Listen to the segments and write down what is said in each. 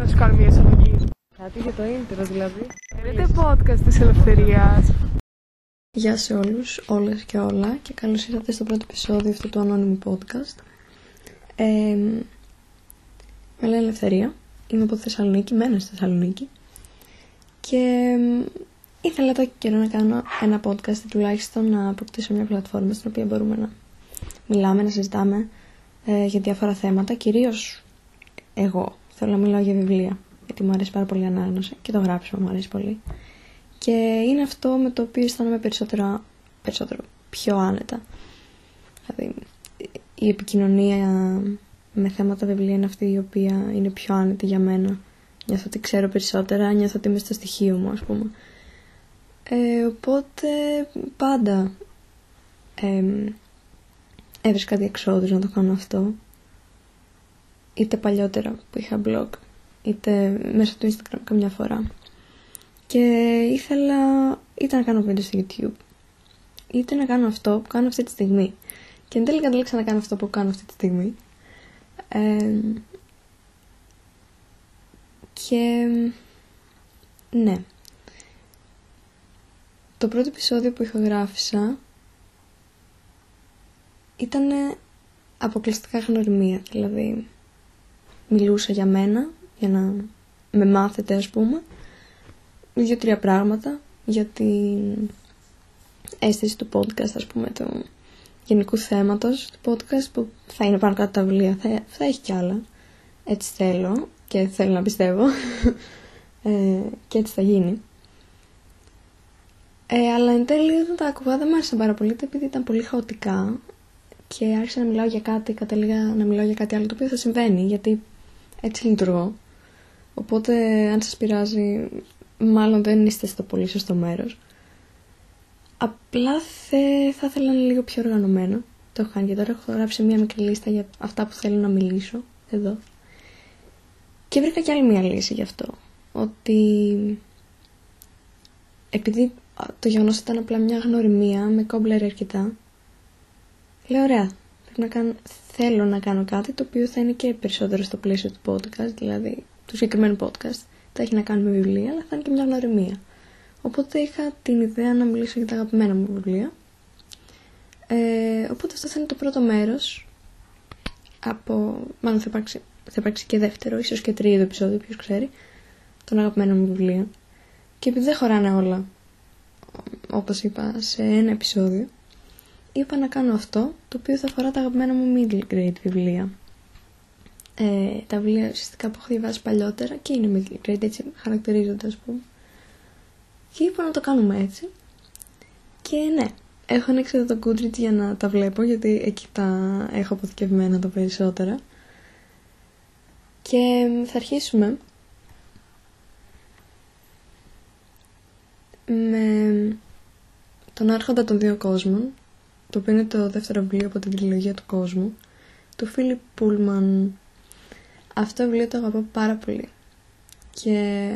Να σου κάνω μια εισαγωγή. Κάτι για το intro δηλαδή. Είναι podcast της ελευθερίας. Γεια σε όλους, όλες και όλα και καλώς ήρθατε στο πρώτο επεισόδιο αυτού του ανώνυμου podcast. Ε, με λένε Ελευθερία, είμαι από τη Θεσσαλονίκη, μένω στη Θεσσαλονίκη και ήθελα το καιρό να κάνω ένα podcast ή τουλάχιστον να αποκτήσω μια πλατφόρμα στην οποία μπορούμε να μιλάμε, να συζητάμε ε, για διάφορα θέματα, κυρίως εγώ θέλω να μιλάω για βιβλία, γιατί μου αρέσει πάρα πολύ η ανάγνωση και το γράψιμο μου αρέσει πολύ. Και είναι αυτό με το οποίο αισθάνομαι περισσότερο, περισσότερο πιο άνετα. Δηλαδή, η επικοινωνία με θέματα βιβλία είναι αυτή η οποία είναι πιο άνετη για μένα. Νιώθω ότι ξέρω περισσότερα, νιώθω ότι είμαι στο στοιχείο μου, ας πούμε. Ε, οπότε πάντα ε, έβρισκα διεξόδους να το κάνω αυτό. Είτε παλιότερα που είχα blog, είτε μέσα του Instagram καμιά φορά. Και ήθελα είτε να κάνω βίντεο στο YouTube, είτε να κάνω αυτό που κάνω αυτή τη στιγμή. Και εν τέλει κατέληξα να κάνω αυτό που κάνω αυτή τη στιγμή. Ε, και ναι. Το πρώτο επεισόδιο που ηχογράφησα ήταν αποκλειστικά γνωριμία. Δηλαδή, μιλούσα για μένα, για να με μάθετε ας πούμε, δύο-τρία πράγματα για την αίσθηση του podcast, ας πούμε, του γενικού θέματος του podcast που θα είναι πάνω κάτω τα βιβλία, θα, θα έχει κι άλλα. Έτσι θέλω και θέλω να πιστεύω ε, και έτσι θα γίνει. Ε, αλλά εν τέλει όταν τα άκουγα δεν μου άρεσαν πάρα πολύ επειδή ήταν πολύ χαοτικά και άρχισα να μιλάω για κάτι, κατέληγα να μιλάω για κάτι άλλο το οποίο θα συμβαίνει γιατί έτσι λειτουργώ. Οπότε αν σας πειράζει μάλλον δεν είστε στο πολύ σωστό μέρος. Απλά θε, θα ήθελα να είναι λίγο πιο οργανωμένο. Το έχω κάνει και τώρα έχω γράψει μια μικρή λίστα για αυτά που θέλω να μιλήσω εδώ. Και βρήκα κι άλλη μια λύση γι' αυτό. Ότι επειδή το γεγονός ήταν απλά μια γνωριμία με κόμπλερ αρκετά, λέω ωραία, να κάνω, θέλω να κάνω κάτι το οποίο θα είναι και περισσότερο στο πλαίσιο του podcast, δηλαδή του συγκεκριμένου podcast. Θα έχει να κάνει με βιβλία, αλλά θα είναι και μια γνωριμία. Οπότε είχα την ιδέα να μιλήσω για τα αγαπημένα μου βιβλία. Ε, οπότε αυτό θα είναι το πρώτο μέρος από... Μάλλον θα υπάρξει, θα υπάρξει και δεύτερο, ίσως και τρίτο επεισόδιο, ποιος ξέρει, των αγαπημένων μου βιβλίων. Και επειδή δεν χωράνε όλα, όπως είπα, σε ένα επεισόδιο, είπα να κάνω αυτό, το οποίο θα αφορά τα αγαπημένα μου middle grade βιβλία. Ε, τα βιβλία ουσιαστικά που έχω διαβάσει παλιότερα και είναι middle grade, έτσι χαρακτηρίζονται ας πούμε. Και είπα να το κάνουμε έτσι. Και ναι, έχω ανοίξει εδώ το Goodreads για να τα βλέπω, γιατί εκεί τα έχω αποθηκευμένα τα περισσότερα. Και θα αρχίσουμε με τον Άρχοντα των Δύο Κόσμων, το οποίο είναι το δεύτερο βιβλίο από την τριλογία του κόσμου, του Φίλιπ Πούλμαν. Αυτό το βιβλίο το αγαπώ πάρα πολύ. Και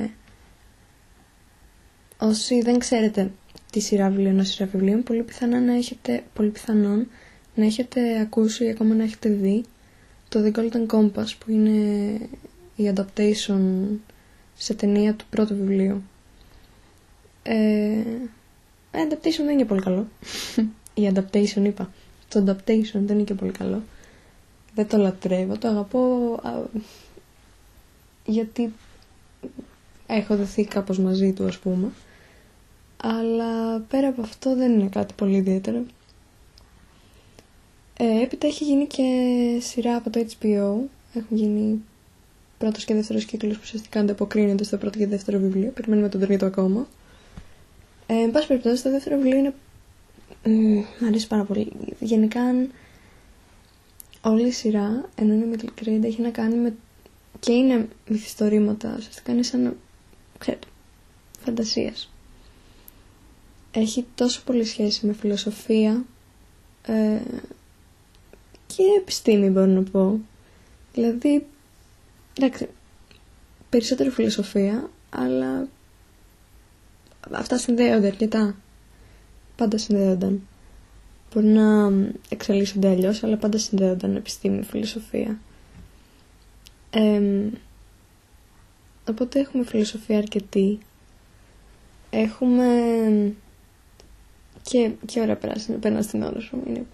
όσοι δεν ξέρετε τη σειρά βιβλίων, σειρά βιβλίων, πολύ πιθανόν να έχετε, πολύ πιθανόν να έχετε ακούσει ή ακόμα να έχετε δει το The Golden Compass που είναι η adaptation σε ταινία του πρώτου βιβλίου. Ε, adaptation δεν είναι πολύ καλό. Η adaptation είπα. Το adaptation δεν είναι και πολύ καλό. Δεν το λατρεύω, το αγαπώ γιατί έχω δεθεί κάπως μαζί του ας πούμε. Αλλά πέρα από αυτό δεν είναι κάτι πολύ ιδιαίτερο. Ε, έπειτα έχει γίνει και σειρά από το HBO. Έχουν γίνει πρώτος και δεύτερος κύκλο που ουσιαστικά ανταποκρίνονται στο πρώτο και δεύτερο βιβλίο. Περιμένουμε τον τρίτο ακόμα. Ε, εν πάση περιπτώσει, το δεύτερο βιβλίο είναι. Μ' αρέσει πάρα πολύ. Γενικά, όλη η σειρά, ενώ είναι Middle Grade, έχει να κάνει με. και είναι μυθιστορήματα. Ουσιαστικά είναι σαν. ξέρετε, φαντασίας έχει τόσο πολύ σχέση με φιλοσοφία ε, και επιστήμη μπορώ να πω. Δηλαδή, εντάξει, περισσότερο φιλοσοφία, αλλά αυτά συνδέονται αρκετά. Πάντα συνδέονταν. Μπορεί να εξελίσσονται αλλιώς, αλλά πάντα συνδέονταν επιστήμη, φιλοσοφία. Οπότε έχουμε φιλοσοφία αρκετή. Έχουμε και, και ωραία περάσει, περνά στην ώρα σου. Είναι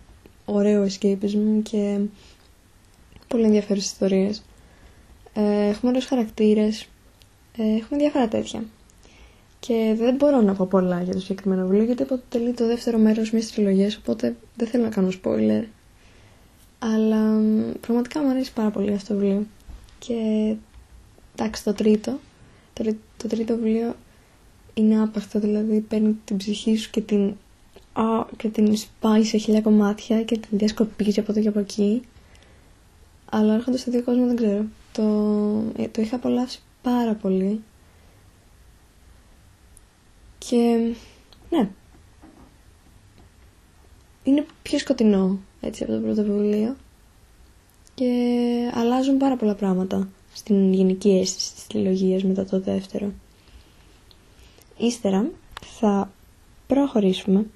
ωραίο escapism και πολύ ενδιαφέρουσες ιστορίες. Ε, έχουμε ωραίους χαρακτήρες. Ε, έχουμε διάφορα τέτοια. Και δεν μπορώ να πω πολλά για το συγκεκριμένο βιβλίο γιατί αποτελεί το δεύτερο μέρος μιας τριλογίας οπότε δεν θέλω να κάνω spoiler. Αλλά πραγματικά μου αρέσει πάρα πολύ αυτό το βιβλίο. Και εντάξει το τρίτο, το, το τρίτο βιβλίο είναι άπαχτο, δηλαδή παίρνει την ψυχή σου και την, α, και την σπάει σε χιλιά κομμάτια και την διασκορπίζει από εδώ και από εκεί. Αλλά έρχονται στο δύο κόσμο δεν ξέρω. Το, ε, το είχα απολαύσει πάρα πολύ. Και ναι, είναι πιο σκοτεινό έτσι από το πρώτο βιβλίο και αλλάζουν πάρα πολλά πράγματα στην γενική αίσθηση της τριλογίας μετά το δεύτερο. Ύστερα θα προχωρήσουμε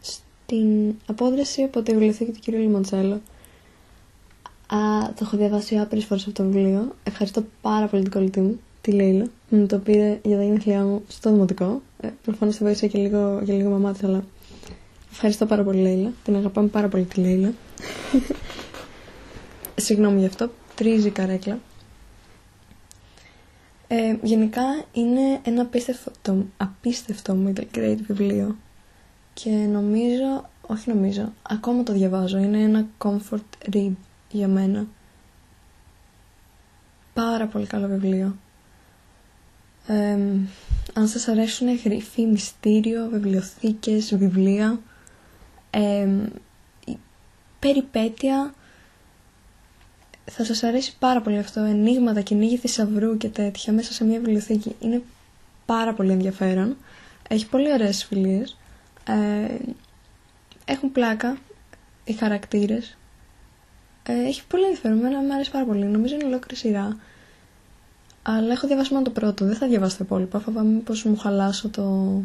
στην απόδραση από τη βιβλιοθήκη του κ. Λιμοντσέλο. Α, το έχω διαβάσει άπειρες φορές αυτό το βιβλίο. Ευχαριστώ πάρα πολύ την κολλητή μου, τη Λέιλα, που μου το πήρε για τα γενέθλιά μου στο δημοτικό. Ε, προφανώς θα βοήθησα και λίγο, και λίγο μαμά της, αλλά ευχαριστώ πάρα πολύ Λέιλα. Την αγαπάμε πάρα πολύ τη Λέιλα. Συγγνώμη γι' αυτό, τρίζει η καρέκλα. Ε, γενικά είναι ένα απίστευτο, απίστευτο middle grade βιβλίο και νομίζω, όχι νομίζω, ακόμα το διαβάζω, είναι ένα comfort read για μένα. Πάρα πολύ καλό βιβλίο. Ε, αν σας αρέσουν γρήφη, μυστήριο, βιβλιοθήκες, βιβλία, ε, περιπέτεια, θα σας αρέσει πάρα πολύ αυτό. Ενίγματα, κυνήγη θησαυρού και τέτοια μέσα σε μια βιβλιοθήκη. Είναι πάρα πολύ ενδιαφέρον. Έχει πολύ ωραίες φιλίες. Ε, έχουν πλάκα οι χαρακτήρες. Ε, έχει πολύ ενδιαφέρον. Εμένα μου αρέσει πάρα πολύ. Νομίζω είναι ολόκληρη σειρά. Αλλά έχω διαβάσει μόνο το πρώτο. Δεν θα διαβάσω το υπόλοιπο. Φοβάμαι πως μου χαλάσω το...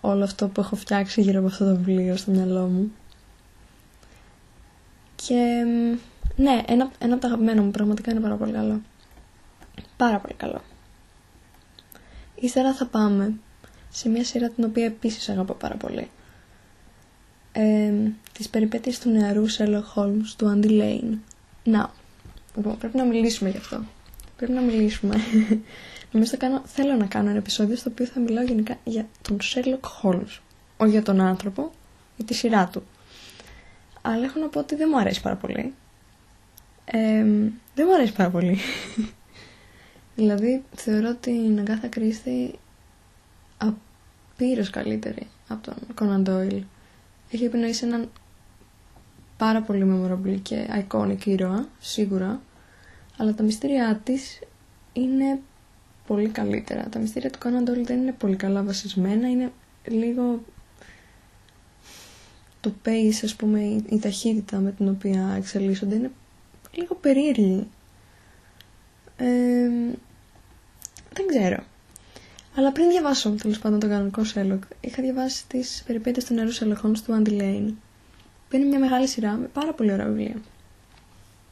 όλο αυτό που έχω φτιάξει γύρω από αυτό το βιβλίο στο μυαλό μου. Και ναι, ένα, ένα από τα αγαπημένα μου πραγματικά είναι πάρα πολύ καλό. Πάρα πολύ καλό. Ύστερα θα πάμε σε μια σειρά την οποία επίσης αγαπώ πάρα πολύ. Ε, τις περιπέτειες του νεαρού Sherlock Holmes του Andy Lane. Να, λοιπόν, πρέπει να μιλήσουμε γι' αυτό. Πρέπει να μιλήσουμε. Νομίζω κάνω, θέλω να κάνω ένα επεισόδιο στο οποίο θα μιλάω γενικά για τον Sherlock Holmes. Όχι για τον άνθρωπο, για τη σειρά του. Αλλά έχω να πω ότι δεν μου αρέσει πάρα πολύ δεν μου αρέσει πάρα πολύ. δηλαδή, θεωρώ την Αγκάθα Κρίστη απείρως καλύτερη από τον Conan Doyle. Έχει επινοήσει έναν πάρα πολύ memorable και iconic ήρωα, σίγουρα, αλλά τα μυστήριά της είναι πολύ καλύτερα. Τα μυστήρια του Conan Doyle δεν είναι πολύ καλά βασισμένα, είναι λίγο το pace, ας πούμε, η, η ταχύτητα με την οποία εξελίσσονται είναι λίγο περίεργη. Ε, δεν ξέρω. Αλλά πριν διαβάσω τέλος πάντων τον κανονικό Σέρλοκ, είχα διαβάσει τις περιπέτειες του νεαρού Σέρλοκ Χολμς του Άντι Λέιν, που είναι μια μεγάλη σειρά με πάρα πολύ ωραία βιβλία.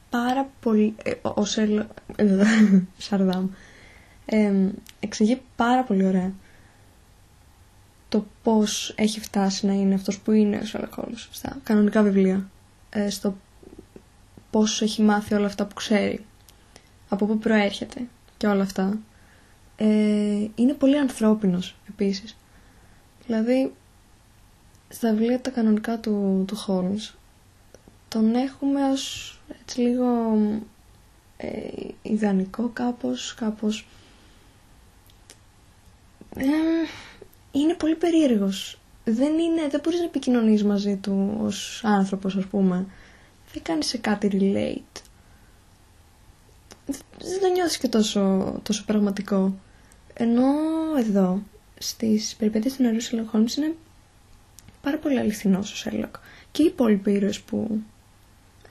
Πάρα πολύ. Ε, ο Σέλοκ. Ε, Σαρδάμ. Ε, εξηγεί πάρα πολύ ωραία το πώς έχει φτάσει να είναι αυτός που είναι ο Σέρλοκ στα κανονικά βιβλία. Ε, στο πώς έχει μάθει όλα αυτά που ξέρει, από πού προέρχεται και όλα αυτά. Ε, είναι πολύ ανθρώπινος επίσης. Δηλαδή, στα βιβλία τα κανονικά του, του Holmes, τον έχουμε ως έτσι λίγο ε, ιδανικό κάπως, κάπως... Ε, είναι πολύ περίεργος. Δεν, είναι, δεν μπορείς να επικοινωνείς μαζί του ως άνθρωπος, ας πούμε δεν κάνει σε κάτι relate. Δεν το νιώθεις και τόσο, τόσο πραγματικό. Ενώ εδώ, στις περιπέτειες του νερού Sherlock Holmes είναι πάρα πολύ αληθινός ο Σέρλοκ. Και οι υπόλοιποι ήρωες που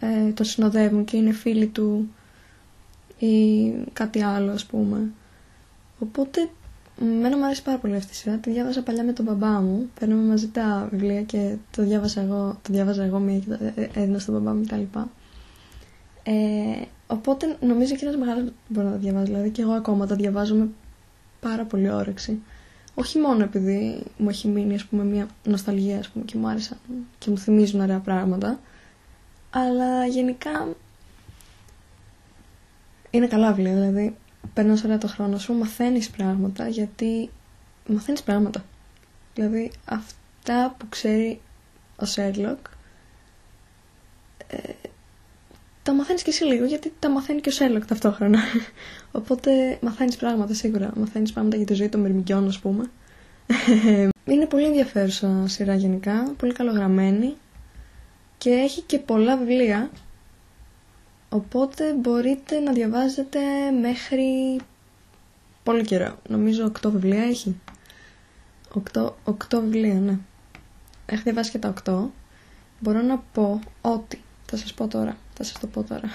ε, το συνοδεύουν και είναι φίλοι του ή κάτι άλλο ας πούμε. Οπότε Μένα μου αρέσει πάρα πολύ αυτή η σειρά. Τη διάβασα παλιά με τον μπαμπά μου. Παίρνουμε μαζί τα βιβλία και το διάβασα εγώ, το διάβαζα εγώ μία και το έδινα στον μπαμπά μου κτλ. Ε, Οπότε νομίζω και ένας μεγάλος μπορεί να τα διαβάζει. Δηλαδή και εγώ ακόμα τα διαβάζω με πάρα πολύ όρεξη. Όχι μόνο επειδή μου έχει μείνει ας πούμε, μια νοσταλγία ας πούμε, και μου άρεσαν και μου θυμίζουν ωραία πράγματα, αλλά γενικά είναι καλά βιβλία. Δηλαδή, παίρνεις ωραία το χρόνο σου, μαθαίνεις πράγματα γιατί μαθαίνεις πράγματα. Δηλαδή, αυτά που ξέρει ο Σέρλοκ ε, τα μαθαίνεις και εσύ λίγο γιατί τα μαθαίνει και ο Σέρλοκ ταυτόχρονα. Οπότε μαθαίνεις πράγματα σίγουρα. Μαθαίνεις πράγματα για τη ζωή των μυρμηγκιών, ας πούμε. Είναι πολύ ενδιαφέρουσα σειρά γενικά, πολύ καλογραμμένη και έχει και πολλά βιβλία οπότε μπορείτε να διαβάζετε μέχρι πολύ καιρό. Νομίζω 8 βιβλία έχει. 8, 8 βιβλία, ναι. Έχω διαβάσει και τα 8. Μπορώ να πω ότι, θα σας πω τώρα, θα σας το πω τώρα.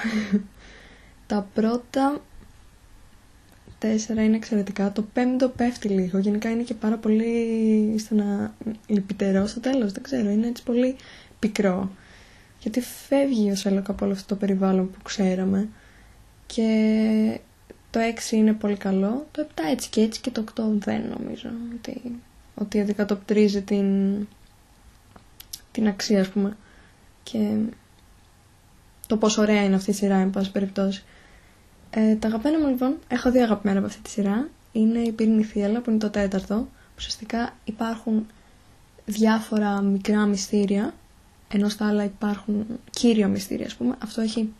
τα πρώτα τέσσερα είναι εξαιρετικά. Το πέμπτο πέφτει λίγο. Γενικά είναι και πάρα πολύ στο να λυπητερό στο τέλος. Δεν ξέρω, είναι έτσι πολύ πικρό. Γιατί φεύγει ο Σέλοκ από όλο αυτό το περιβάλλον που ξέραμε. Και το 6 είναι πολύ καλό. Το 7 έτσι και έτσι και το 8 δεν νομίζω. Ότι, ότι αντικατοπτρίζει την, την αξία, ας πούμε. Και το πόσο ωραία είναι αυτή η σειρά, εν πάση περιπτώσει. Ε, τα αγαπημένα μου λοιπόν, έχω δύο αγαπημένα από αυτή τη σειρά. Είναι η Πύρινη Θύελα που είναι το τέταρτο. Ουσιαστικά υπάρχουν διάφορα μικρά μυστήρια, ενώ στα άλλα υπάρχουν κύρια μυστήρια, ας πούμε. Αυτό έχει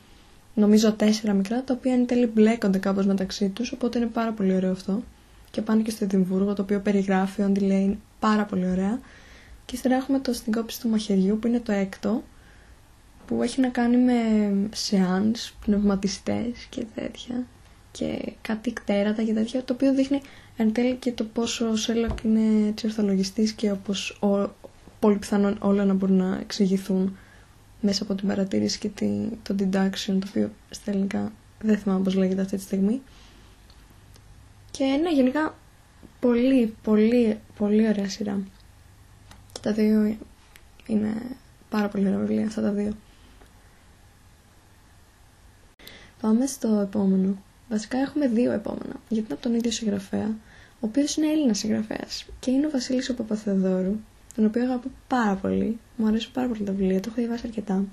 νομίζω τέσσερα μικρά, τα οποία εν τέλει μπλέκονται κάπως μεταξύ τους, οπότε είναι πάρα πολύ ωραίο αυτό. Και πάνε και στο Εδιμβούργο, το οποίο περιγράφει ο Αντι πάρα πολύ ωραία. Και ύστερα έχουμε το στην κόψη του μαχαιριού, που είναι το έκτο, που έχει να κάνει με σεάνς, πνευματιστές και τέτοια και κάτι κτέρατα και τέτοια, το οποίο δείχνει εν τέλει και το πόσο ο Σέρλοκ είναι έτσι ορθολογιστής και όπως ο, πολύ πιθανόν όλα να μπορούν να εξηγηθούν μέσα από την παρατήρηση και τη, το deduction, το οποίο στα ελληνικά δεν θυμάμαι πώς λέγεται αυτή τη στιγμή. Και ναι, γενικά πολύ, πολύ, πολύ ωραία σειρά. Και τα δύο είναι πάρα πολύ ωραία βιβλία, αυτά τα δύο. Πάμε στο επόμενο. Βασικά έχουμε δύο επόμενα, γιατί είναι από τον ίδιο συγγραφέα, ο οποίος είναι Έλληνας συγγραφέας και είναι ο Βασίλης ο Παπαθεδόρου, τον οποίο αγαπώ πάρα πολύ. Μου αρέσουν πάρα πολύ τα βιβλία, το έχω διαβάσει αρκετά.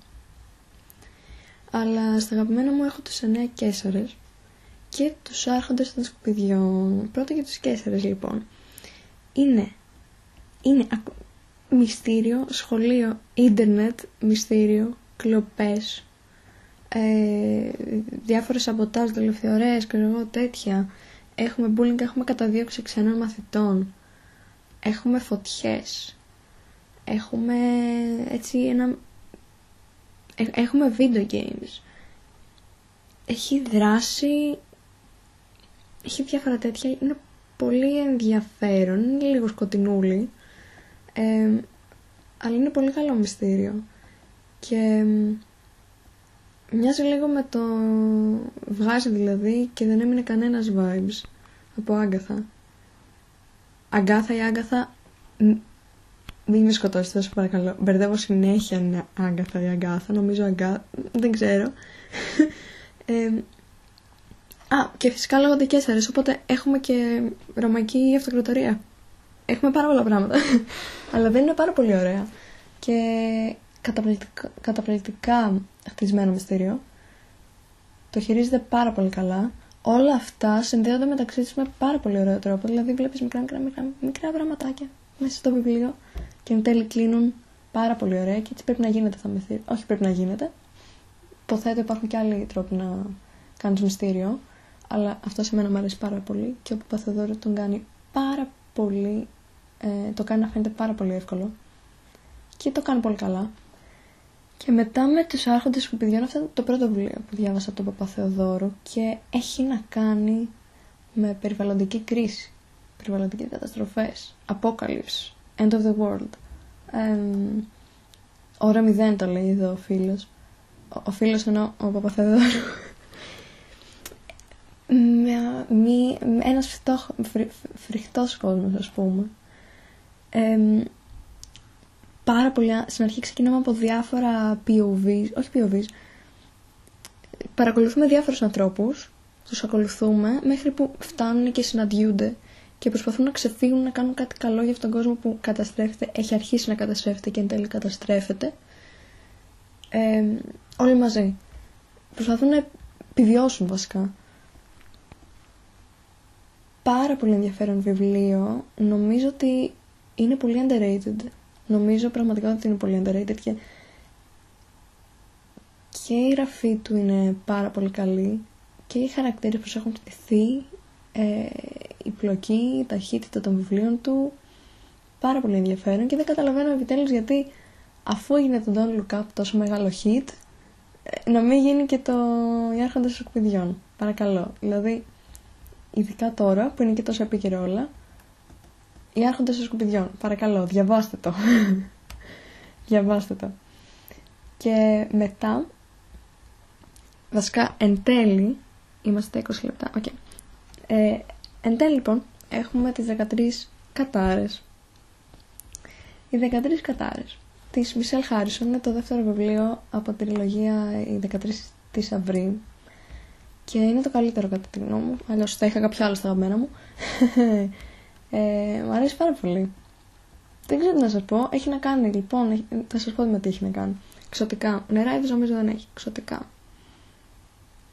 Αλλά στα αγαπημένα μου έχω τους εννέα Κέσσαρε και τους Άρχοντες των Σκουπιδιών. Πρώτα για τους Κέσσαρε λοιπόν. Είναι, είναι μυστήριο, σχολείο, ίντερνετ, μυστήριο, κλοπές, ε, διάφορες σαμποτάζ, δολοφιωρές και εγώ τέτοια. Έχουμε bullying, έχουμε καταδίωξη ξένων μαθητών. Έχουμε φωτιές. Έχουμε έτσι ένα... Ε, έχουμε video games. Έχει δράση... Έχει διάφορα τέτοια. Είναι πολύ ενδιαφέρον. Είναι λίγο σκοτεινούλη. Ε, αλλά είναι πολύ καλό μυστήριο. Και Μοιάζει λίγο με το βγάζει δηλαδή και δεν έμεινε κανένας vibes από Άγκαθα. Αγκάθα ή Άγκαθα μην με σκοτώσει τόσο παρακαλώ. Μπερδεύω συνέχεια είναι Άγκαθα ή Αγκάθα. Νομίζω Αγκάθα. Δεν ξέρω. ε, α, και φυσικά λέγονται Κέσσαρες, οπότε έχουμε και ρωμαϊκή αυτοκρατορία. Έχουμε πάρα πολλά πράγματα. Αλλά δεν είναι πάρα πολύ ωραία. Και καταπληκτικά, καταπληκτικά χτισμένο μυστήριο. Το χειρίζεται πάρα πολύ καλά. Όλα αυτά συνδέονται μεταξύ τους με πάρα πολύ ωραίο τρόπο. Δηλαδή, βλέπεις μικρά, μικρά, μικρά, μικρά πραγματάκια μέσα στο βιβλίο και εν τέλει κλείνουν πάρα πολύ ωραία και έτσι πρέπει να γίνεται τα μυστήρια. Όχι, πρέπει να γίνεται. Υποθέτω υπάρχουν και άλλοι τρόποι να κάνεις μυστήριο. Αλλά αυτό σε μένα μου αρέσει πάρα πολύ και ο Παπαθεδόρο τον κάνει πάρα πολύ. Ε, το κάνει να φαίνεται πάρα πολύ εύκολο. Και το κάνει πολύ καλά. Και μετά με τους άρχοντες σκουπιδιών αυτό είναι το πρώτο βιβλίο που διάβασα από τον Παπαθεοδόρο και έχει να κάνει με περιβαλλοντική κρίση, περιβαλλοντικές καταστροφές, apocalypse, end of the world. Ε, ώρα μηδέν το λέει εδώ ο φίλος. Ο, ο φίλος εννοώ ο Παπαθεοδόρου. Μη, ένας φυτό, φρικτός κόσμος ας πούμε. Ε, πάρα πολλά. Στην αρχή ξεκινάμε από διάφορα POVs, όχι POVs, παρακολουθούμε διάφορους ανθρώπους, τους ακολουθούμε μέχρι που φτάνουν και συναντιούνται και προσπαθούν να ξεφύγουν να κάνουν κάτι καλό για αυτόν τον κόσμο που καταστρέφεται, έχει αρχίσει να καταστρέφεται και εν τέλει καταστρέφεται. Ε, όλοι μαζί. Προσπαθούν να επιβιώσουν βασικά. Πάρα πολύ ενδιαφέρον βιβλίο. Νομίζω ότι είναι πολύ underrated. Νομίζω πραγματικά ότι είναι πολύ underrated και, και η γραφή του είναι πάρα πολύ καλή και οι χαρακτήρες που έχουν χτιθεί, ε, η πλοκή, η ταχύτητα των βιβλίων του, πάρα πολύ ενδιαφέρον και δεν καταλαβαίνω επιτέλους γιατί αφού έγινε το Don't Look Up τόσο μεγάλο hit, ε, να μην γίνει και το «Οι άρχοντες σκουπιδιών». Παρακαλώ. Δηλαδή, ειδικά τώρα που είναι και τόσο επίκαιρο όλα, «Οι άρχοντες των σκουπιδιών». Παρακαλώ, διαβάστε το. διαβάστε το. Και μετά, βασικά εν τέλει, είμαστε 20 λεπτά, ok. Okay. Ε, εν τέλει λοιπόν, έχουμε τις 13 κατάρες. Οι 13 κατάρες της Μισελ Χάρισον είναι το δεύτερο βιβλίο από τη τριλογία «Οι 13 της Αυρή» και είναι το καλύτερο κατά τη γνώμη μου, αλλιώς θα είχα κάποιο άλλο στα γαμμένα μου. ε, μου αρέσει πάρα πολύ. Δεν ξέρω τι να σας πω, έχει να κάνει λοιπόν, θα σας πω με τι έχει να κάνει. Ξωτικά, νερά νομίζω δεν έχει, ξωτικά.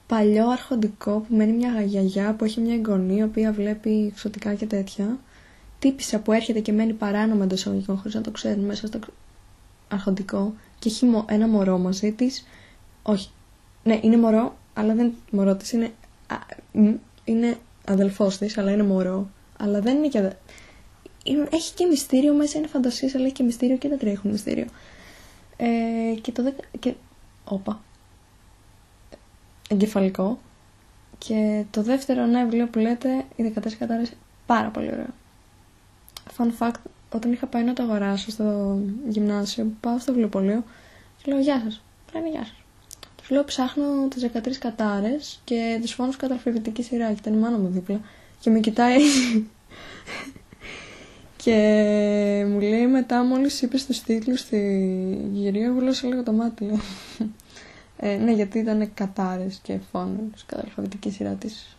Παλιό αρχοντικό που μένει μια γιαγιά που έχει μια εγγονή η οποία βλέπει εξωτικά και τέτοια. Τύπησα που έρχεται και μένει παράνομα εντός εισαγωγικών χωρίς να το ξέρουν μέσα στο αρχοντικό και έχει ένα μωρό μαζί της. Όχι. Ναι, είναι μωρό, αλλά δεν είναι μωρό της. Είναι, είναι αδελφός της, αλλά είναι μωρό. Αλλά δεν είναι και. Αδε... έχει και μυστήριο μέσα, είναι φαντασία, αλλά έχει και μυστήριο και τα τρία έχουν μυστήριο. Ε, και το δεκα... και... Όπα. Εγκεφαλικό. Και το δεύτερο ναι βιβλίο που λέτε, οι 14 κατάρρες, πάρα πολύ ωραίο. Fun fact, όταν είχα πάει να το αγοράσω στο γυμνάσιο, πάω στο βιβλιοπωλείο και λέω Γεια σας. Λένε Γεια σας. Τους λέω ψάχνω τις 13 κατάρε και τους φώνου κατά αλφαβητική σειρά. Και ήταν η μάνα μου δίπλα. Και με κοιτάει. και μου λέει μετά, μόλις είπες τους τίτλους στη γυρία, βουλώσα λίγο το μάτι. Ε, ναι, γιατί ήταν κατάρε και φώνου κατά αλφαβητική σειράς της.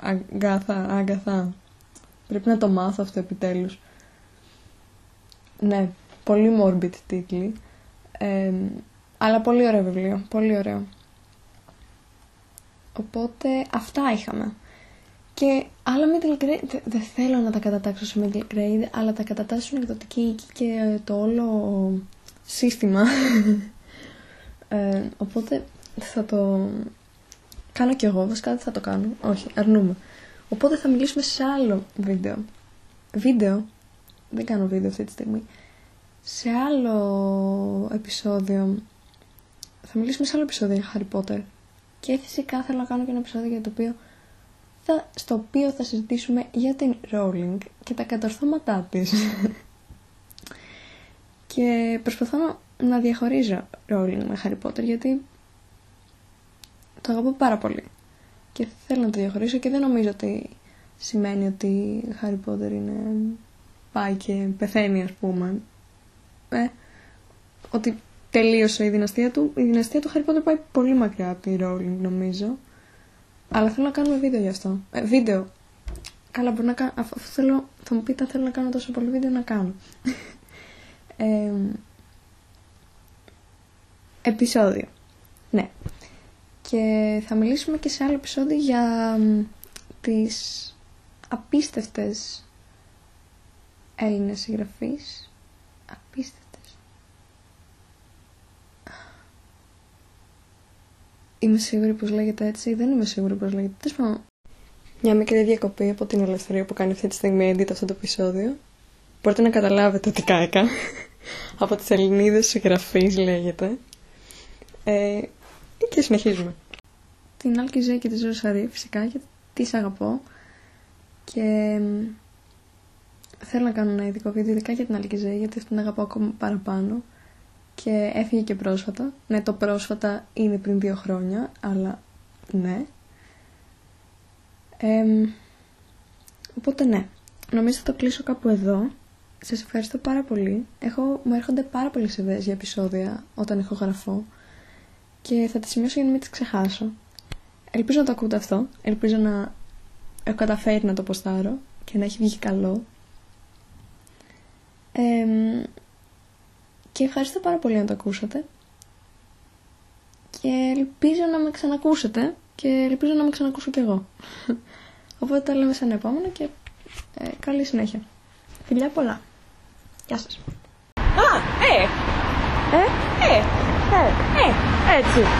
Αγκάθα, αγκαθά. Πρέπει να το μάθω αυτό επιτέλους. Ναι, πολύ morbid τίτλοι. αλλά πολύ ωραίο βιβλίο, πολύ ωραίο. Οπότε αυτά είχαμε. Και άλλα middle grade, δεν θέλω να τα κατατάξω σε middle grade, αλλά τα κατατάσσουν εκδοτική οίκη και το όλο σύστημα. ε, οπότε θα το κάνω κι εγώ, βασικά δεν θα το κάνω. Όχι, αρνούμε. Οπότε θα μιλήσουμε σε άλλο βίντεο. Βίντεο. Δεν κάνω βίντεο αυτή τη στιγμή. Σε άλλο επεισόδιο. Θα μιλήσουμε σε άλλο επεισόδιο για Harry Potter. Και φυσικά θέλω να κάνω και ένα επεισόδιο για το οποίο θα, στο οποίο θα συζητήσουμε για την Rowling και τα κατορθώματά της. και προσπαθώ να διαχωρίζω Rowling με Harry Potter γιατί το αγαπώ πάρα πολύ. Και θέλω να το διαχωρίσω και δεν νομίζω ότι σημαίνει ότι Harry Potter είναι πάει και πεθαίνει ας πούμε. Ε, ότι τελείωσε η δυναστεία του. Η δυναστεία του Harry Potter πάει πολύ μακριά από τη Rowling νομίζω. Αλλά θέλω να κάνουμε βίντεο γι' αυτό. Ε, βίντεο. Καλά μπορεί να κάνω αφού θέλω, θα μου πείτε αν θέλω να κάνω τόσο πολύ βίντεο να κάνω. Ε, επεισόδιο ναι και θα μιλήσουμε και σε άλλο επεισόδιο για τις απίστευτες Έλληνες συγγραφείς. Απίστευτες. Είμαι σίγουρη πως λέγεται έτσι, δεν είμαι σίγουρη πως λέγεται. Τέλος πάντων, μια μικρή διακοπή από την ελευθερία που κάνει αυτή τη στιγμή edit αυτό το επεισόδιο. Μπορείτε να καταλάβετε ότι κάηκα. από τις Ελληνίδες συγγραφείς λέγεται. Ε, και συνεχίζουμε. Την Αλκιζέ και τη Ζωσαρή φυσικά γιατί τις αγαπώ και θέλω να κάνω ένα ειδικό βίντεο ειδικά για την Αλκιζέ γιατί αυτήν αγαπώ ακόμα παραπάνω και έφυγε και πρόσφατα. Ναι, το πρόσφατα είναι πριν δύο χρόνια, αλλά ναι. Ε, οπότε ναι, νομίζω θα το κλείσω κάπου εδώ. Σας ευχαριστώ πάρα πολύ. Έχω, μου έρχονται πάρα πολλές ιδέες για επεισόδια όταν έχω γραφώ και θα τις σημειώσω για να μην τις ξεχάσω. Ελπίζω να το ακούτε αυτό. Ελπίζω να έχω καταφέρει να το ποστάρω και να έχει βγει καλό. Εμ, και ευχαριστώ πάρα πολύ να το ακούσατε. Και ελπίζω να με ξανακούσετε και ελπίζω να με ξανακούσω κι εγώ. Οπότε τα λέμε σε ένα επόμενο και ε, καλή συνέχεια. Φιλιά πολλά. Γεια σας. Α, ε, ε, ε, ε, ε, έτσι.